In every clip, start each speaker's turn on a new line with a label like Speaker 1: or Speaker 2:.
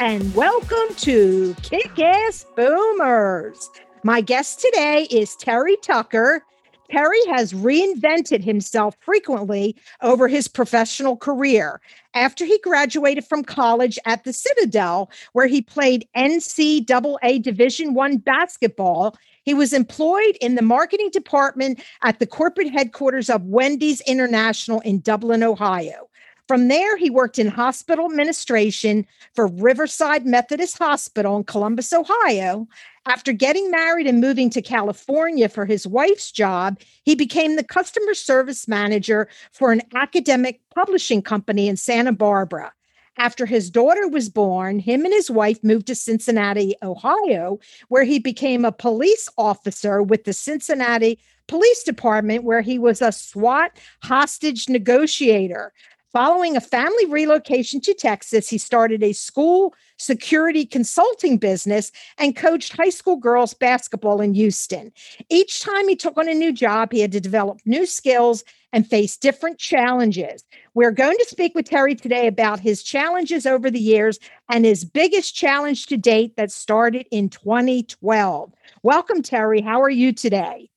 Speaker 1: and welcome to Kick Ass Boomers. My guest today is Terry Tucker. Terry has reinvented himself frequently over his professional career. After he graduated from college at the Citadel, where he played NCAA Division One basketball, he was employed in the marketing department at the corporate headquarters of Wendy's International in Dublin, Ohio. From there, he worked in hospital administration for Riverside Methodist Hospital in Columbus, Ohio. After getting married and moving to California for his wife's job, he became the customer service manager for an academic publishing company in Santa Barbara. After his daughter was born, him and his wife moved to Cincinnati, Ohio, where he became a police officer with the Cincinnati Police Department, where he was a SWAT hostage negotiator. Following a family relocation to Texas, he started a school security consulting business and coached high school girls basketball in Houston. Each time he took on a new job, he had to develop new skills and face different challenges. We're going to speak with Terry today about his challenges over the years and his biggest challenge to date that started in 2012. Welcome, Terry. How are you today?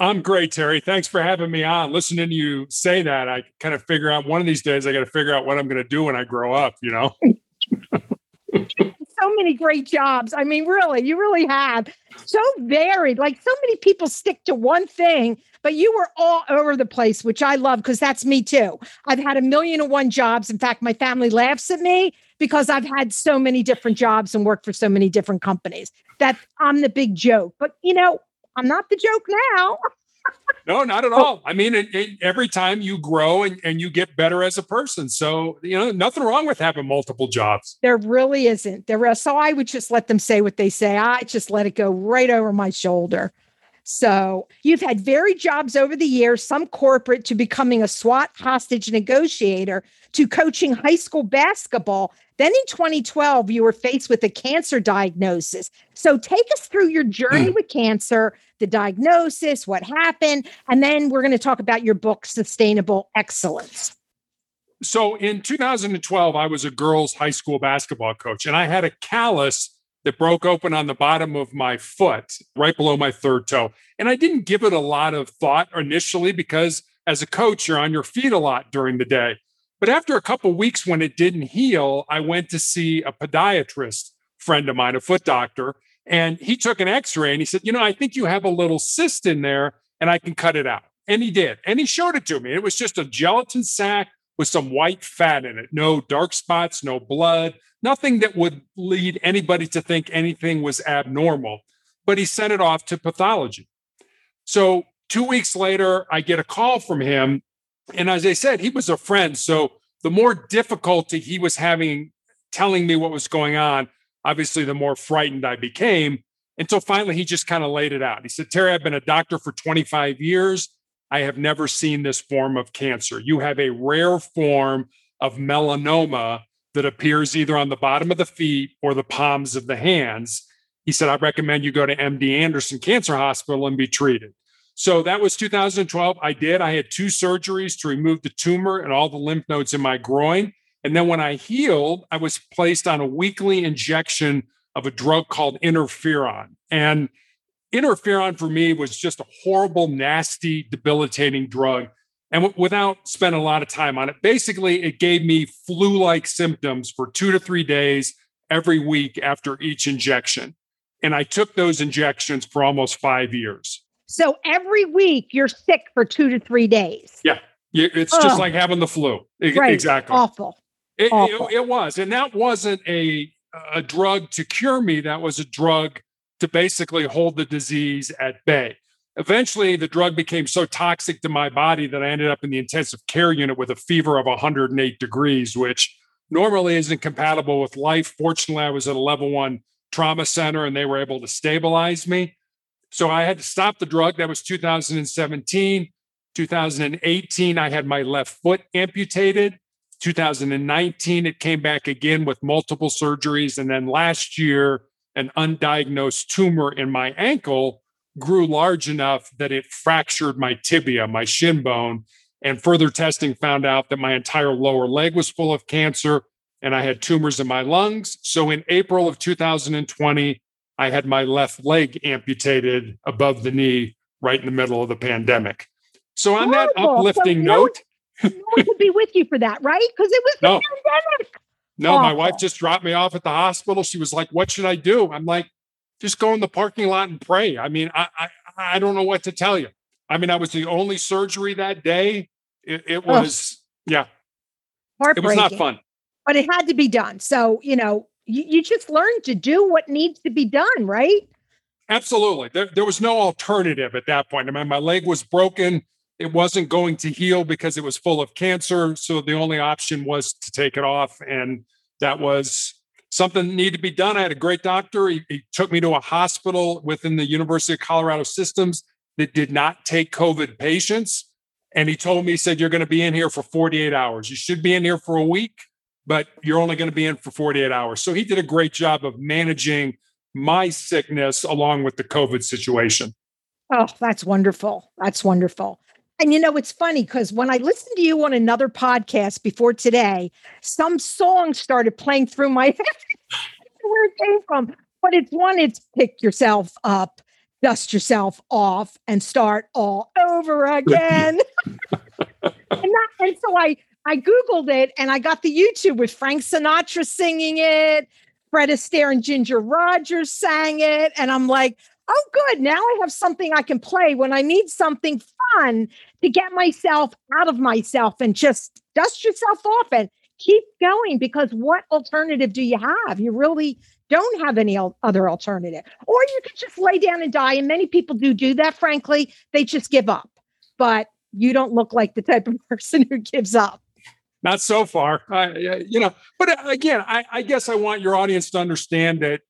Speaker 2: I'm great, Terry. Thanks for having me on. Listening to you say that, I kind of figure out one of these days I got to figure out what I'm going to do when I grow up, you know?
Speaker 1: so many great jobs. I mean, really, you really have so varied. Like so many people stick to one thing, but you were all over the place, which I love because that's me too. I've had a million and one jobs. In fact, my family laughs at me because I've had so many different jobs and worked for so many different companies that I'm the big joke. But you know, I'm not the joke now.
Speaker 2: no, not at all. I mean, it, it, every time you grow and, and you get better as a person. So, you know, nothing wrong with having multiple jobs.
Speaker 1: There really isn't. There is. So I would just let them say what they say. I just let it go right over my shoulder. So you've had varied jobs over the years, some corporate to becoming a SWAT hostage negotiator to coaching high school basketball. Then in 2012, you were faced with a cancer diagnosis. So take us through your journey mm. with cancer the diagnosis, what happened, and then we're going to talk about your book, Sustainable Excellence.
Speaker 2: So in 2012, I was a girls' high school basketball coach, and I had a callus that broke open on the bottom of my foot, right below my third toe. And I didn't give it a lot of thought initially because as a coach, you're on your feet a lot during the day. But after a couple weeks, when it didn't heal, I went to see a podiatrist friend of mine, a foot doctor, and he took an x ray and he said, You know, I think you have a little cyst in there and I can cut it out. And he did. And he showed it to me. It was just a gelatin sac with some white fat in it, no dark spots, no blood, nothing that would lead anybody to think anything was abnormal. But he sent it off to pathology. So two weeks later, I get a call from him. And as I said, he was a friend. So the more difficulty he was having telling me what was going on, obviously, the more frightened I became until finally he just kind of laid it out. He said, Terry, I've been a doctor for 25 years. I have never seen this form of cancer. You have a rare form of melanoma that appears either on the bottom of the feet or the palms of the hands. He said, I recommend you go to MD Anderson Cancer Hospital and be treated. So that was 2012. I did. I had two surgeries to remove the tumor and all the lymph nodes in my groin. And then when I healed, I was placed on a weekly injection of a drug called interferon. And interferon for me was just a horrible, nasty, debilitating drug. And w- without spending a lot of time on it, basically, it gave me flu like symptoms for two to three days every week after each injection. And I took those injections for almost five years.
Speaker 1: So every week you're sick for two to three days.
Speaker 2: Yeah. It's just like having the flu.
Speaker 1: Right.
Speaker 2: Exactly.
Speaker 1: Awful.
Speaker 2: It, it, it, was, and that wasn't a a drug to cure me. That was a drug to basically hold the disease at bay. Eventually, the drug became so toxic to my body that I ended up in the intensive care unit with a fever of 108 degrees, which normally isn't compatible with life. Fortunately, I was at a level one trauma center and they were able to stabilize me. So I had to stop the drug. That was 2017. 2018, I had my left foot amputated. 2019, it came back again with multiple surgeries. And then last year, an undiagnosed tumor in my ankle grew large enough that it fractured my tibia, my shin bone. And further testing found out that my entire lower leg was full of cancer and I had tumors in my lungs. So in April of 2020, I had my left leg amputated above the knee right in the middle of the pandemic. So on that uplifting so note,
Speaker 1: no one could be with you for that, right? Because it was the no, pandemic.
Speaker 2: No, Awful. my wife just dropped me off at the hospital. She was like, "What should I do?" I'm like, "Just go in the parking lot and pray." I mean, I I, I don't know what to tell you. I mean, I was the only surgery that day. It, it was, yeah, it was not fun
Speaker 1: but it had to be done. So, you know, you, you just learn to do what needs to be done, right?
Speaker 2: Absolutely. There, there was no alternative at that point. I mean, my leg was broken. It wasn't going to heal because it was full of cancer. So the only option was to take it off. And that was something that needed to be done. I had a great doctor. He, he took me to a hospital within the University of Colorado systems that did not take COVID patients. And he told me, he said, You're going to be in here for 48 hours. You should be in here for a week but you're only going to be in for 48 hours. So he did a great job of managing my sickness along with the COVID situation.
Speaker 1: Oh, that's wonderful. That's wonderful. And you know, it's funny because when I listened to you on another podcast before today, some song started playing through my head where it came from. But it's one, it's pick yourself up, dust yourself off, and start all over again. and, that, and so I I Googled it and I got the YouTube with Frank Sinatra singing it. Fred Astaire and Ginger Rogers sang it. And I'm like, oh, good. Now I have something I can play when I need something fun to get myself out of myself and just dust yourself off and keep going because what alternative do you have? You really don't have any other alternative. Or you could just lay down and die. And many people do do that, frankly. They just give up. But you don't look like the type of person who gives up
Speaker 2: not so far. You know, but uh, again, I, I guess I want your audience to understand that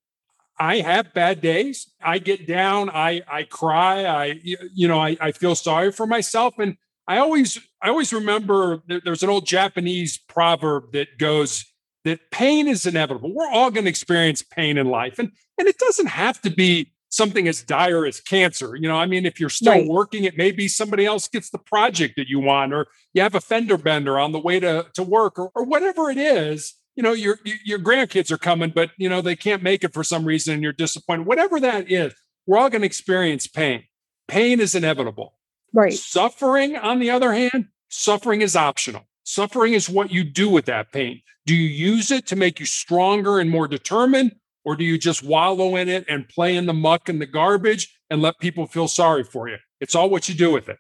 Speaker 2: I have bad days. I get down. I I cry. I you know I, I feel sorry for myself, and I always I always remember there's an old Japanese proverb that goes that pain is inevitable. We're all going to experience pain in life, and and it doesn't have to be something as dire as cancer. You know, I mean, if you're still right. working, it may be somebody else gets the project that you want, or you have a fender bender on the way to, to work, or, or whatever it is. You know, your your grandkids are coming, but you know they can't make it for some reason, and you're disappointed. Whatever that is, we're all going to experience pain. Pain is inevitable.
Speaker 1: Right.
Speaker 2: Suffering, on the other hand, suffering is optional. Suffering is what you do with that pain. Do you use it to make you stronger and more determined, or do you just wallow in it and play in the muck and the garbage and let people feel sorry for you? It's all what you do with it.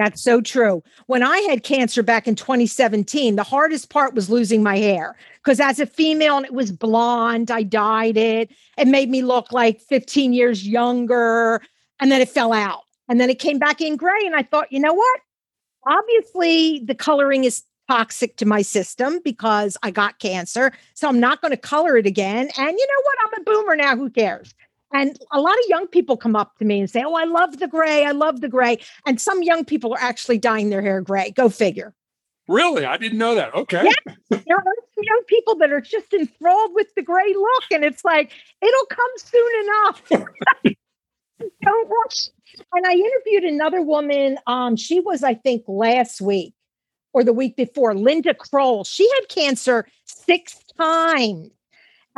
Speaker 1: That's so true. When I had cancer back in 2017, the hardest part was losing my hair because as a female and it was blonde, I dyed it. It made me look like 15 years younger. And then it fell out. And then it came back in gray. And I thought, you know what? Obviously, the coloring is toxic to my system because I got cancer. So I'm not going to color it again. And you know what? I'm a boomer now. Who cares? And a lot of young people come up to me and say, Oh, I love the gray. I love the gray. And some young people are actually dyeing their hair gray. Go figure.
Speaker 2: Really? I didn't know that. Okay. Yeah.
Speaker 1: There are some young people that are just enthralled with the gray look. And it's like, it'll come soon enough. Don't rush. And I interviewed another woman. Um, she was, I think, last week or the week before, Linda Kroll. She had cancer six times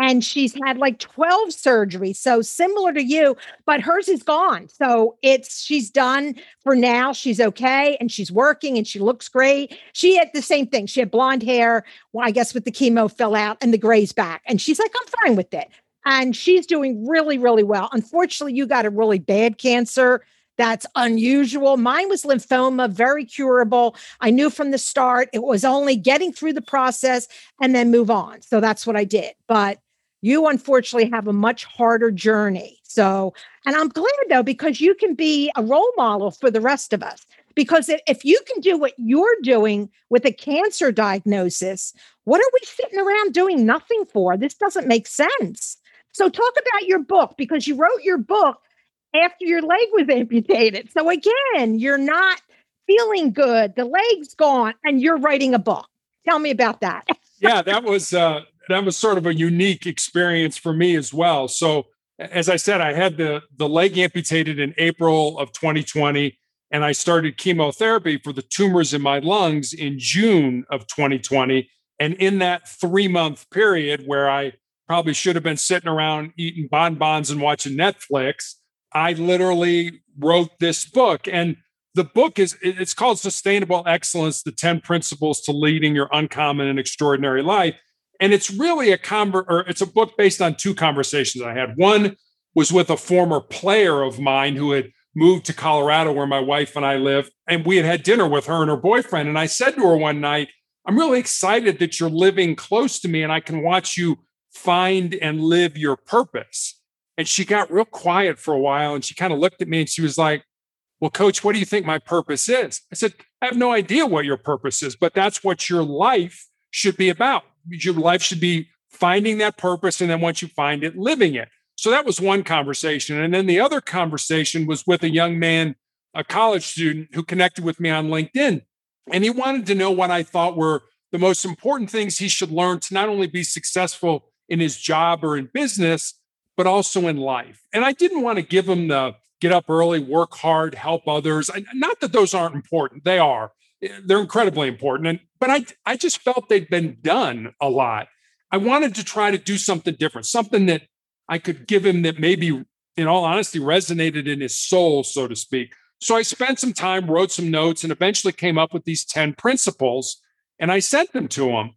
Speaker 1: and she's had like 12 surgeries so similar to you but hers is gone so it's she's done for now she's okay and she's working and she looks great she had the same thing she had blonde hair well i guess with the chemo fell out and the gray's back and she's like i'm fine with it and she's doing really really well unfortunately you got a really bad cancer that's unusual. Mine was lymphoma, very curable. I knew from the start it was only getting through the process and then move on. So that's what I did. But you unfortunately have a much harder journey. So, and I'm glad though, because you can be a role model for the rest of us. Because if you can do what you're doing with a cancer diagnosis, what are we sitting around doing nothing for? This doesn't make sense. So, talk about your book because you wrote your book after your leg was amputated. So, again, you're not feeling good, the leg's gone, and you're writing a book. Tell me about that.
Speaker 2: yeah, that was uh, that was sort of a unique experience for me as well. So, as I said, I had the the leg amputated in April of 2020, and I started chemotherapy for the tumors in my lungs in June of 2020. And in that three month period where I probably should have been sitting around eating bonbons and watching Netflix, I literally wrote this book. And the book is it's called Sustainable Excellence: The 10 Principles to Leading Your Uncommon and Extraordinary Life. And it's really a conver- or it's a book based on two conversations I had. One was with a former player of mine who had moved to Colorado where my wife and I live. And we had had dinner with her and her boyfriend. And I said to her one night, I'm really excited that you're living close to me and I can watch you find and live your purpose. And she got real quiet for a while and she kind of looked at me and she was like, Well, coach, what do you think my purpose is? I said, I have no idea what your purpose is, but that's what your life should be about. Your life should be finding that purpose. And then once you find it, living it. So that was one conversation. And then the other conversation was with a young man, a college student who connected with me on LinkedIn. And he wanted to know what I thought were the most important things he should learn to not only be successful in his job or in business, but also in life. And I didn't want to give him the get up early, work hard, help others. Not that those aren't important, they are. They're incredibly important. And but I I just felt they'd been done a lot. I wanted to try to do something different, something that I could give him that maybe, in all honesty, resonated in his soul, so to speak. So I spent some time, wrote some notes, and eventually came up with these 10 principles and I sent them to him.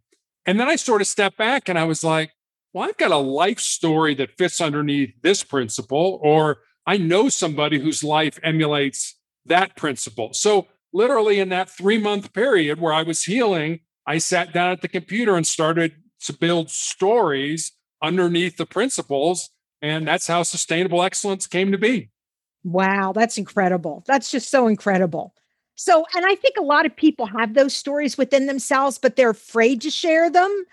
Speaker 2: And then I sort of stepped back and I was like, well, I've got a life story that fits underneath this principle, or I know somebody whose life emulates that principle. So, literally, in that three month period where I was healing, I sat down at the computer and started to build stories underneath the principles. And that's how sustainable excellence came to be.
Speaker 1: Wow, that's incredible. That's just so incredible. So, and I think a lot of people have those stories within themselves, but they're afraid to share them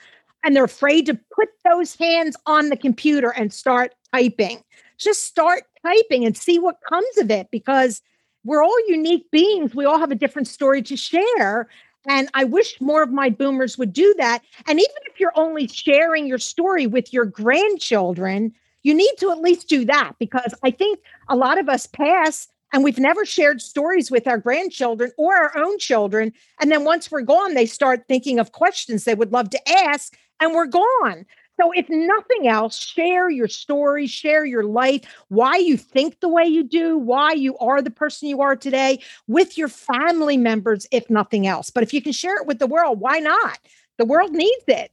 Speaker 1: and they're afraid to put those hands on the computer and start typing. Just start typing and see what comes of it because we're all unique beings. We all have a different story to share. And I wish more of my boomers would do that. And even if you're only sharing your story with your grandchildren, you need to at least do that because I think a lot of us pass and we've never shared stories with our grandchildren or our own children. And then once we're gone, they start thinking of questions they would love to ask, and we're gone. So, if nothing else, share your story, share your life, why you think the way you do, why you are the person you are today with your family members, if nothing else. But if you can share it with the world, why not? The world needs it.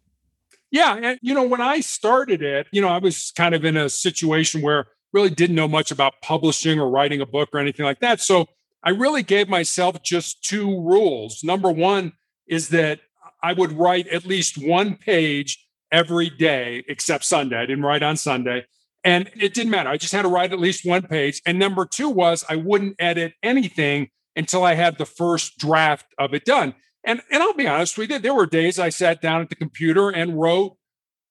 Speaker 2: Yeah. And, you know, when I started it, you know, I was kind of in a situation where really didn't know much about publishing or writing a book or anything like that. So I really gave myself just two rules. Number one is that I would write at least one page every day except Sunday. I didn't write on Sunday. And it didn't matter. I just had to write at least one page. And number two was I wouldn't edit anything until I had the first draft of it done. And, and I'll be honest with you, there were days I sat down at the computer and wrote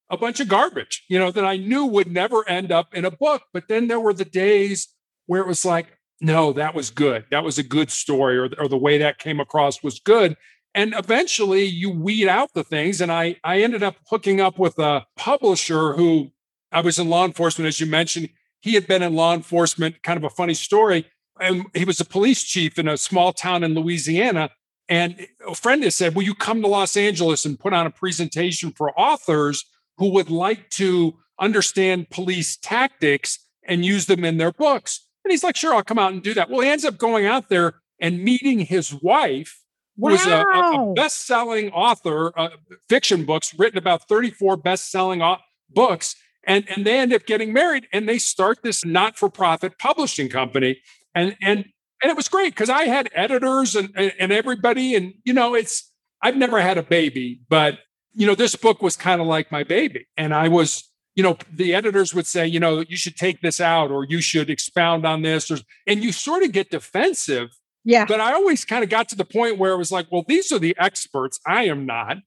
Speaker 2: a bunch of garbage, you know, that I knew would never end up in a book. But then there were the days where it was like, no, that was good. That was a good story, or, or the way that came across was good and eventually you weed out the things. And i i ended up hooking up with a publisher who i was in law enforcement as you mentioned. He had been in law enforcement kind of a funny story. And he was a police chief in a small town in louisiana. And a friend has said will you come to los angeles and put on a presentation for authors who would like to understand police tactics and use them in their books? And he's like sure i'll come out and do that. Well he ends up going out there and meeting his wife
Speaker 1: Wow.
Speaker 2: was a, a best-selling author, uh, fiction books written about 34 best-selling books, and and they end up getting married, and they start this not-for-profit publishing company, and and and it was great because I had editors and, and and everybody, and you know, it's I've never had a baby, but you know, this book was kind of like my baby, and I was. You know, the editors would say, you know, you should take this out or you should expound on this, or, and you sort of get defensive
Speaker 1: yeah.
Speaker 2: But I always kind of got to the point where it was like, well, these are the experts. I am not.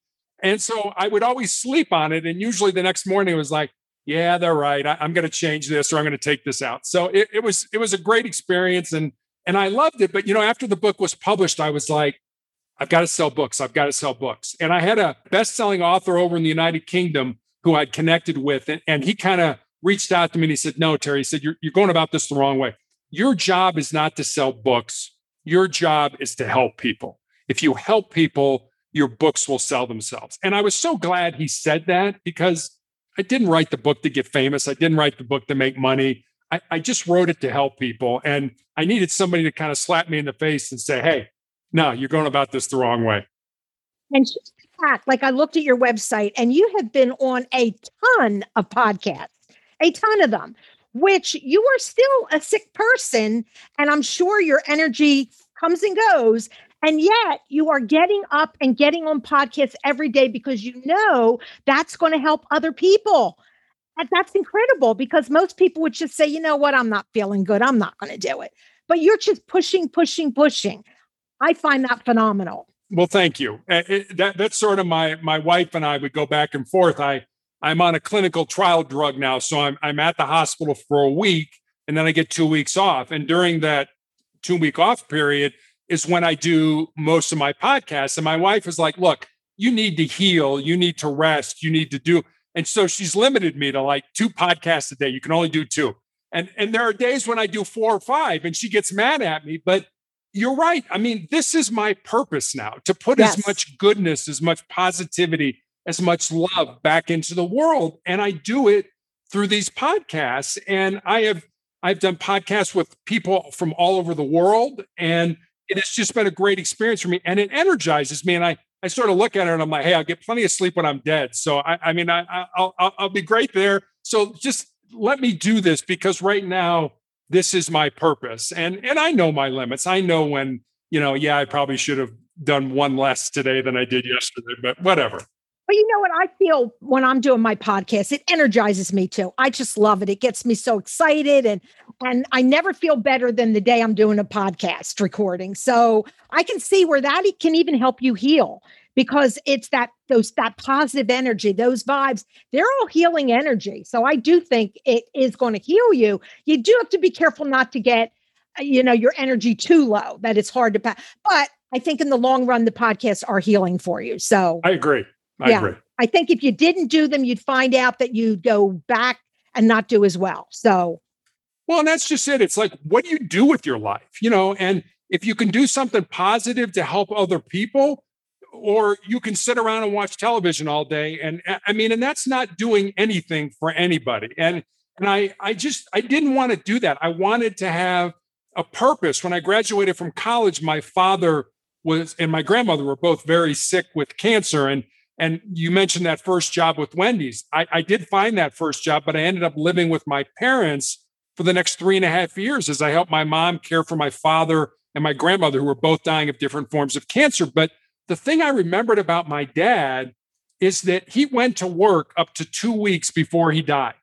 Speaker 2: And so I would always sleep on it. And usually the next morning it was like, yeah, they're right. I, am going to change this or I'm going to take this out. So it, it was it was a great experience and and I loved it. But you know, after the book was published, I was like, I've got to sell books. I've got to sell books. And I had a best-selling author over in the United Kingdom who I'd connected with, and, and he kind of reached out to me and he said, No, Terry, he said, you're, you're going about this the wrong way. Your job is not to sell books. Your job is to help people. If you help people, your books will sell themselves. And I was so glad he said that because I didn't write the book to get famous. I didn't write the book to make money. I, I just wrote it to help people. And I needed somebody to kind of slap me in the face and say, hey, no, you're going about this the wrong way.
Speaker 1: And just fact, like I looked at your website and you have been on a ton of podcasts, a ton of them, which you are still a sick person. And I'm sure your energy comes and goes. And yet you are getting up and getting on podcasts every day because you know that's going to help other people. And that's incredible because most people would just say, you know what, I'm not feeling good. I'm not going to do it. But you're just pushing, pushing, pushing. I find that phenomenal.
Speaker 2: Well, thank you. It, that, that's sort of my my wife and I would go back and forth. I I'm on a clinical trial drug now, so I'm I'm at the hospital for a week, and then I get two weeks off. And during that two week off period, is when I do most of my podcasts. And my wife is like, look, you need to heal, you need to rest, you need to do. And so she's limited me to like two podcasts a day. You can only do two. And and there are days when I do four or five, and she gets mad at me. But you're right. I mean, this is my purpose now to put yes. as much goodness, as much positivity, as much love back into the world. And I do it through these podcasts. And I have I've done podcasts with people from all over the world. And it has just been a great experience for me and it energizes me. And I, I sort of look at it and I'm like, hey, I'll get plenty of sleep when I'm dead. So I, I mean, I, I'll, I'll be great there. So just let me do this because right now this is my purpose. And and I know my limits. I know when, you know, yeah, I probably should have done one less today than I did yesterday, but whatever.
Speaker 1: But you know what I feel when I'm doing my podcast, it energizes me too. I just love it. It gets me so excited and and I never feel better than the day I'm doing a podcast recording. So I can see where that can even help you heal because it's that those that positive energy, those vibes, they're all healing energy. So I do think it is going to heal you. You do have to be careful not to get you know your energy too low that it's hard to pass. But I think in the long run the podcasts are healing for you. So
Speaker 2: I agree. I yeah, agree.
Speaker 1: I think if you didn't do them, you'd find out that you'd go back and not do as well. So,
Speaker 2: well, and that's just it. It's like, what do you do with your life? You know, and if you can do something positive to help other people, or you can sit around and watch television all day. And I mean, and that's not doing anything for anybody. And and I I just I didn't want to do that. I wanted to have a purpose. When I graduated from college, my father was and my grandmother were both very sick with cancer. And and you mentioned that first job with Wendy's. I, I did find that first job, but I ended up living with my parents for the next three and a half years as I helped my mom care for my father and my grandmother, who were both dying of different forms of cancer. But the thing I remembered about my dad is that he went to work up to two weeks before he died.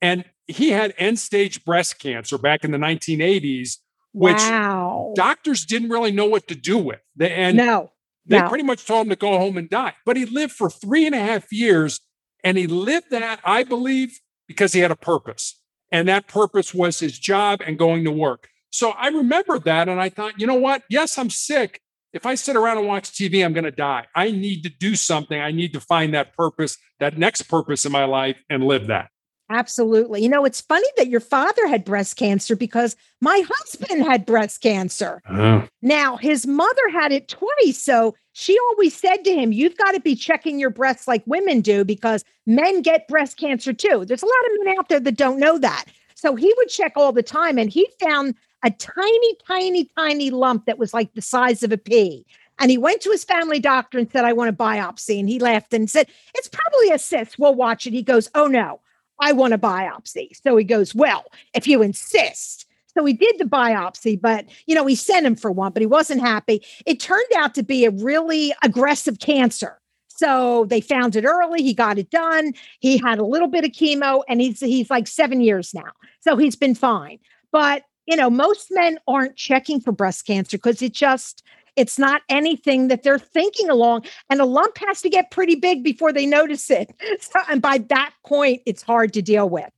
Speaker 2: And he had end stage breast cancer back in the 1980s, which wow. doctors didn't really know what to do with. And
Speaker 1: no.
Speaker 2: They no. pretty much told him to go home and die. But he lived for three and a half years. And he lived that, I believe, because he had a purpose. And that purpose was his job and going to work. So I remembered that. And I thought, you know what? Yes, I'm sick. If I sit around and watch TV, I'm going to die. I need to do something. I need to find that purpose, that next purpose in my life, and live that.
Speaker 1: Absolutely. You know, it's funny that your father had breast cancer because my husband had breast cancer. Uh, now, his mother had it twice. So she always said to him, You've got to be checking your breasts like women do because men get breast cancer too. There's a lot of men out there that don't know that. So he would check all the time and he found a tiny, tiny, tiny lump that was like the size of a pea. And he went to his family doctor and said, I want a biopsy. And he laughed and said, It's probably a cyst. We'll watch it. He goes, Oh no. I want a biopsy. So he goes, Well, if you insist. So he did the biopsy, but you know, he sent him for one, but he wasn't happy. It turned out to be a really aggressive cancer. So they found it early. He got it done. He had a little bit of chemo, and he's he's like seven years now. So he's been fine. But you know, most men aren't checking for breast cancer because it just It's not anything that they're thinking along. And a lump has to get pretty big before they notice it. So, and by that point, it's hard to deal with.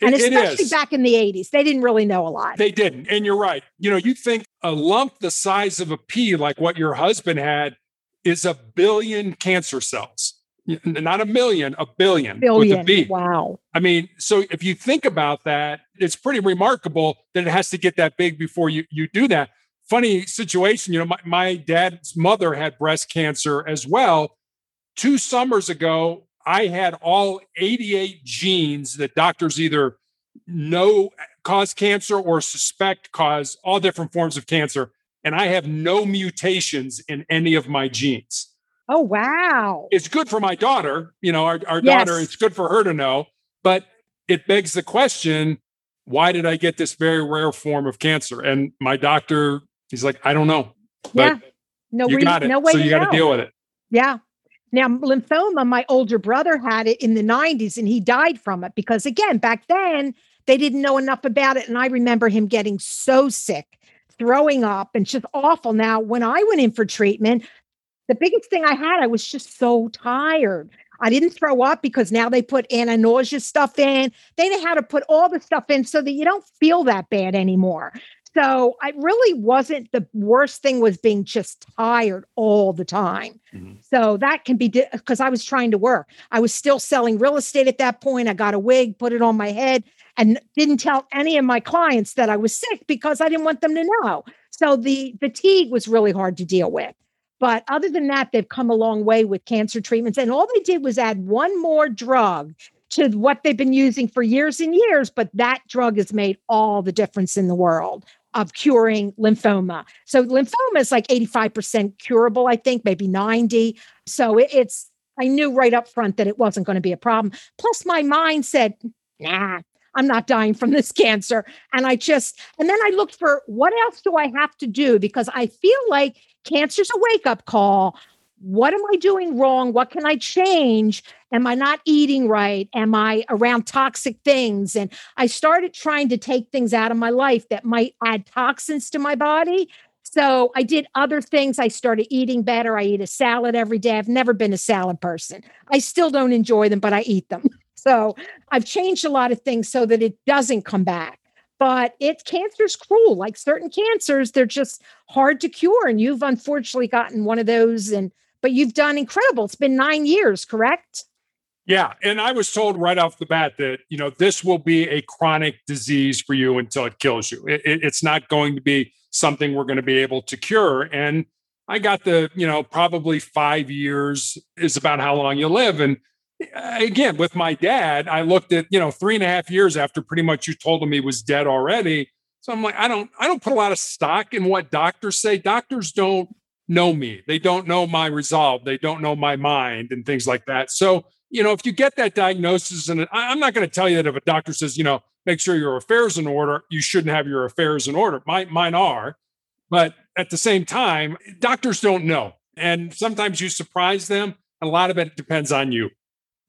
Speaker 1: And
Speaker 2: It- it
Speaker 1: especially
Speaker 2: is.
Speaker 1: back in the 80s, they didn't really know a lot.
Speaker 2: They didn't. And you're right. You know, you think a lump the size of a pea, like what your husband had, is a billion cancer cells. Not a million, a billion, a
Speaker 1: Billion. Wow.
Speaker 2: I mean, so if you think about that, it's pretty remarkable that it has to get that big before you, you do that. Funny situation, you know, my, my dad's mother had breast cancer as well. Two summers ago, I had all 88 genes that doctors either know cause cancer or suspect cause all different forms of cancer. And I have no mutations in any of my genes
Speaker 1: Oh, wow.
Speaker 2: it's good for my daughter, you know, our, our
Speaker 1: Yes.
Speaker 2: daughter, it's good for her to know, but it begs the question, why did I get this very rare form of cancer? And my doctor, he's like, I don't know. But
Speaker 1: yeah. No,
Speaker 2: you got it.
Speaker 1: no way
Speaker 2: so you got to deal with it.
Speaker 1: Yeah. Now, lymphoma, my older brother had it in the 90s and he died from it because, again, back then they didn't know enough about it. And I remember him getting so sick, throwing up, and just awful. Now, when I went in for treatment, the biggest thing I had, I was just so tired. I didn't throw up because now they put anti-nausea stuff in. They know how to put all the stuff in so that you don't feel that bad anymore. So I really wasn't the worst thing was being just tired all the time.
Speaker 2: Mhm.
Speaker 1: So that can be because I was trying to work. I was still selling real estate at that point. I got a wig, put it on my head, and didn't tell any of my clients that I was sick because I didn't want them to know. So the fatigue was really hard to deal with. But other than that, they've come a long way with cancer treatments. And all they did was add one more drug to what they've been using for years and years. But that drug has made all the difference in the world of curing lymphoma. So lymphoma is like 85% curable, I think, maybe 90. So it- it's, I knew right up front that it wasn't going to be a problem. Plus, my mind said, nah, I'm not dying from this cancer. And I just, and then I looked for what else do I have to do? Because I feel like cancer's a wake up call. What am I doing wrong? What can I change? Am I not eating right? Am I around toxic things? And I started trying to take things out of my life that might add toxins to my body. So I did other things. I started eating better. I eat a salad every day. I've never been a salad person. I still don't enjoy them, but I eat them. So I've changed a lot of things so that it doesn't come back. But it cancer's cruel. Like certain cancers, they're just hard to cure. And you've unfortunately gotten one of those. And but you've done incredible. It's been nine years, correct?
Speaker 2: Yeah. And I was told right off the bat that, you know, this will be a chronic disease for you until it kills you. It, it- it's not going to be something we're going to be able to cure. And I got the, you know, probably five years is about how long you live. And uh, again, with my dad, I looked at, you know, three and a half years after pretty much you told him he was dead already. So I'm like, I don't, I don't put a lot of stock in what doctors say. Doctors don't know me. They don't know my resolve. They don't know my mind and things like that. So, you know, if you get that diagnosis, and I'm not going to tell you that if a doctor says, you know, make sure your affairs in order, you shouldn't have your affairs in order. My, mine are. But at the same time, doctors don't know. And sometimes you surprise them. A lot of it depends on you.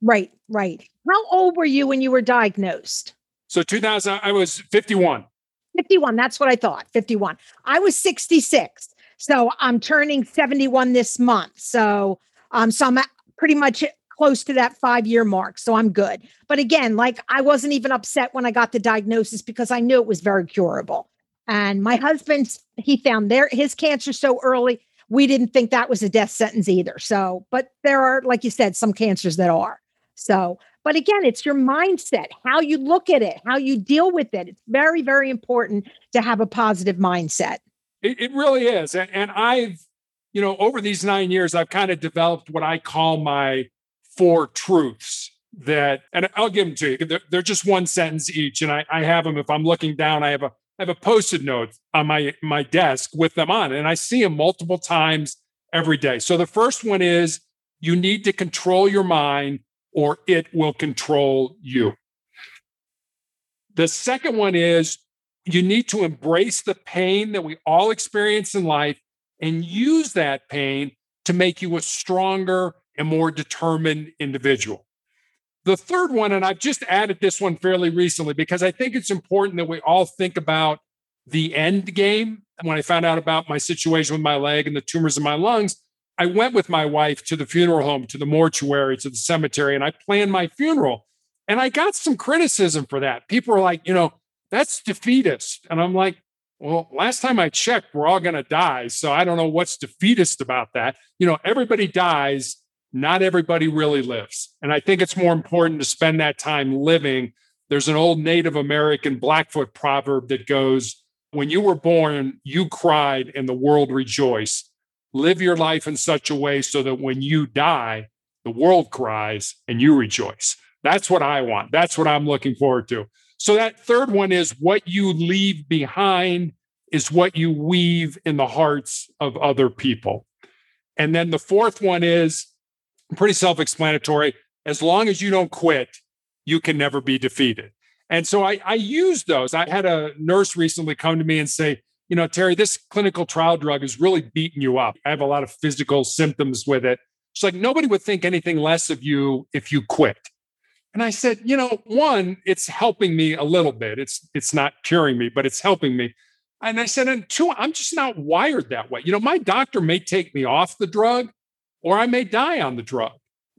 Speaker 1: Right, right. How old were you when you were diagnosed?
Speaker 2: So 2000, I was 51.
Speaker 1: 51. That's what I thought. 51. I was 66. So I'm turning 71 this month. So um so I'm pretty much close to that 5-year mark. So I'm good. But again, like I wasn't even upset when I got the diagnosis because I knew it was very curable. And my husband's he found their his cancer so early, we didn't think that was a death sentence either. So, but there are like you said some cancers that are. So, but again, it's your mindset, how you look at it, how you deal with it. It's very, very important to have a positive mindset.
Speaker 2: It, it really is. And, and I've, you know, over these nine years, I've kind of developed what I call my four truths that, and I'll give them to you. They're, they're just one sentence each. And I, I have them, if I'm looking down, I have a, I have a post-it note on my, my desk with them on, and I see them multiple times every day. So the first one is you need to control your mind or it will control you. The second one is you need to embrace the pain that we all experience in life and use that pain to make you a stronger and more determined individual. The third one, and I've just added this one fairly recently because I think it's important that we all think about the end game. When I found out about my situation with my leg and the tumors in my lungs, I went with my wife to the funeral home, to the mortuary, to the cemetery, and I planned my funeral. And I got some criticism for that. People were like, you know, that's defeatist. And I'm like, well, last time I checked, we're all going to die. So I don't know what's defeatist about that. You know, everybody dies, not everybody really lives. And I think it's more important to spend that time living. There's an old Native American Blackfoot proverb that goes, When you were born, you cried and the world rejoiced. Live your life in such a way so that when you die, the world cries and you rejoice. That's what I want. That's what I'm looking forward to. So that third one is what you leave behind is what you weave in the hearts of other people. And then the fourth one is pretty self explanatory. As long as you don't quit, you can never be defeated. And so I, I use those. I had a nurse recently come to me and say, you know, Terry, this clinical trial drug is really beating you up. I have a lot of physical symptoms with it. She's like, nobody would think anything less of you if you quit. And I said, you know, one, it's helping me a little bit. It's it's not curing me, but it's helping me. And I said, and two, I'm just not wired that way. You know, my doctor may take me off the drug or I may die on the drug,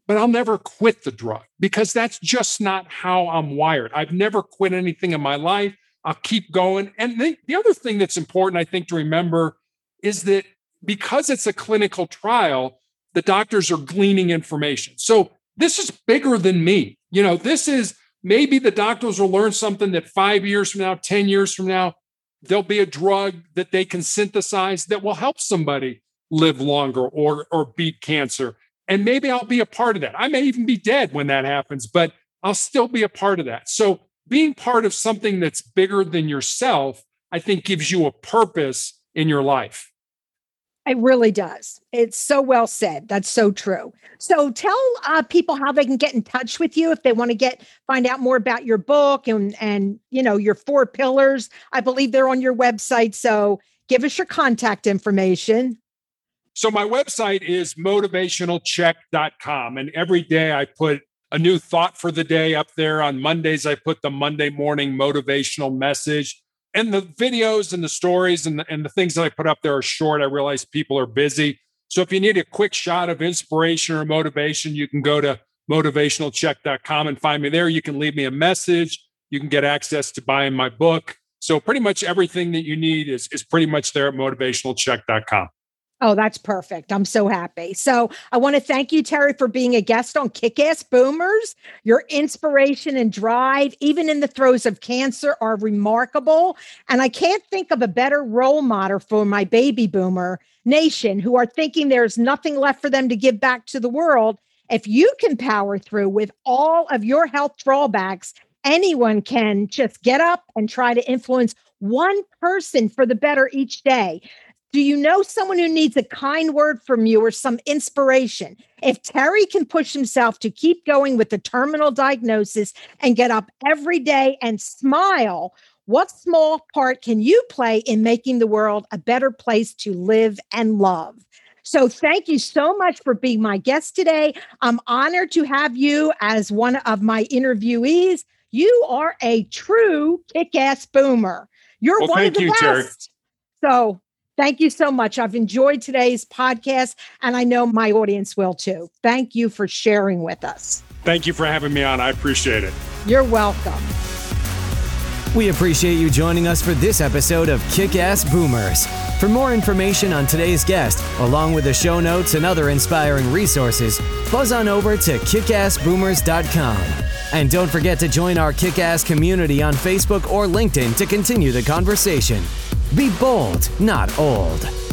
Speaker 2: but I'll never quit the drug because that's just not how I'm wired. I've never quit anything in my life. I'll keep going. And the, the other thing that's important, I think, to remember is that because it's a clinical trial, the doctors are gleaning information. So this is bigger than me. You know, this is maybe the doctors will learn something that five years from now, 10 years from now, there'll be a drug that they can synthesize that will help somebody live longer or, or beat cancer. And maybe I'll be a part of that. I may even be dead when that happens, but I'll still be a part of that. So being part of something that's bigger than yourself, I think gives you a purpose in your life.
Speaker 1: It really does. It's so well said. That's so true. So tell uh, people how they can get in touch with you if they want to get find out more about your book and and you know your four pillars. I believe they're on your website. So give us your contact information.
Speaker 2: So my website is motivationalcheck.com and every day I put a new thought for the day up there. On Mondays I put the Monday morning motivational message and the videos and the stories and the, and the things that I put up there are short. I realize people are busy. So if you need a quick shot of inspiration or motivation, you can go to motivationalcheck.com and find me there. You can leave me a message. You can get access to buying my book. So pretty much everything that you need is, is pretty much there at motivationalcheck.com.
Speaker 1: Oh, that's perfect. I'm so happy. So I want to thank you, Terry, for being a guest on Kick Ass Boomers. Your inspiration and drive, even in the throes of cancer, are remarkable. And I can't think of a better role model for my baby boomer nation who are thinking there's nothing left for them to give back to the world. If you can power through with all of your health drawbacks, anyone can just get up and try to influence one person for the better each day. Do you know someone who needs a kind word from you or some inspiration? If Terry can push himself to keep going with the terminal diagnosis and get up every day and smile, what small part can you play in making the world a better place to live and love? So, thank you so much for being my guest today. I'm honored to have you as one of my interviewees. You are a true kick ass boomer. You're well, one of the you, best. Terry. So, Thank you so much. I've enjoyed today's podcast, and I know my audience will too. Thank you for sharing with us.
Speaker 2: Thank you for having me on. I appreciate it.
Speaker 1: You're welcome.
Speaker 3: We appreciate you joining us for this episode of Kick Ass Boomers. For more information on today's guest, along with the show notes and other inspiring resources, buzz on over to kickassboomers.com. And don't forget to join our kick ass community on Facebook or LinkedIn to continue the conversation. Be bold, not old.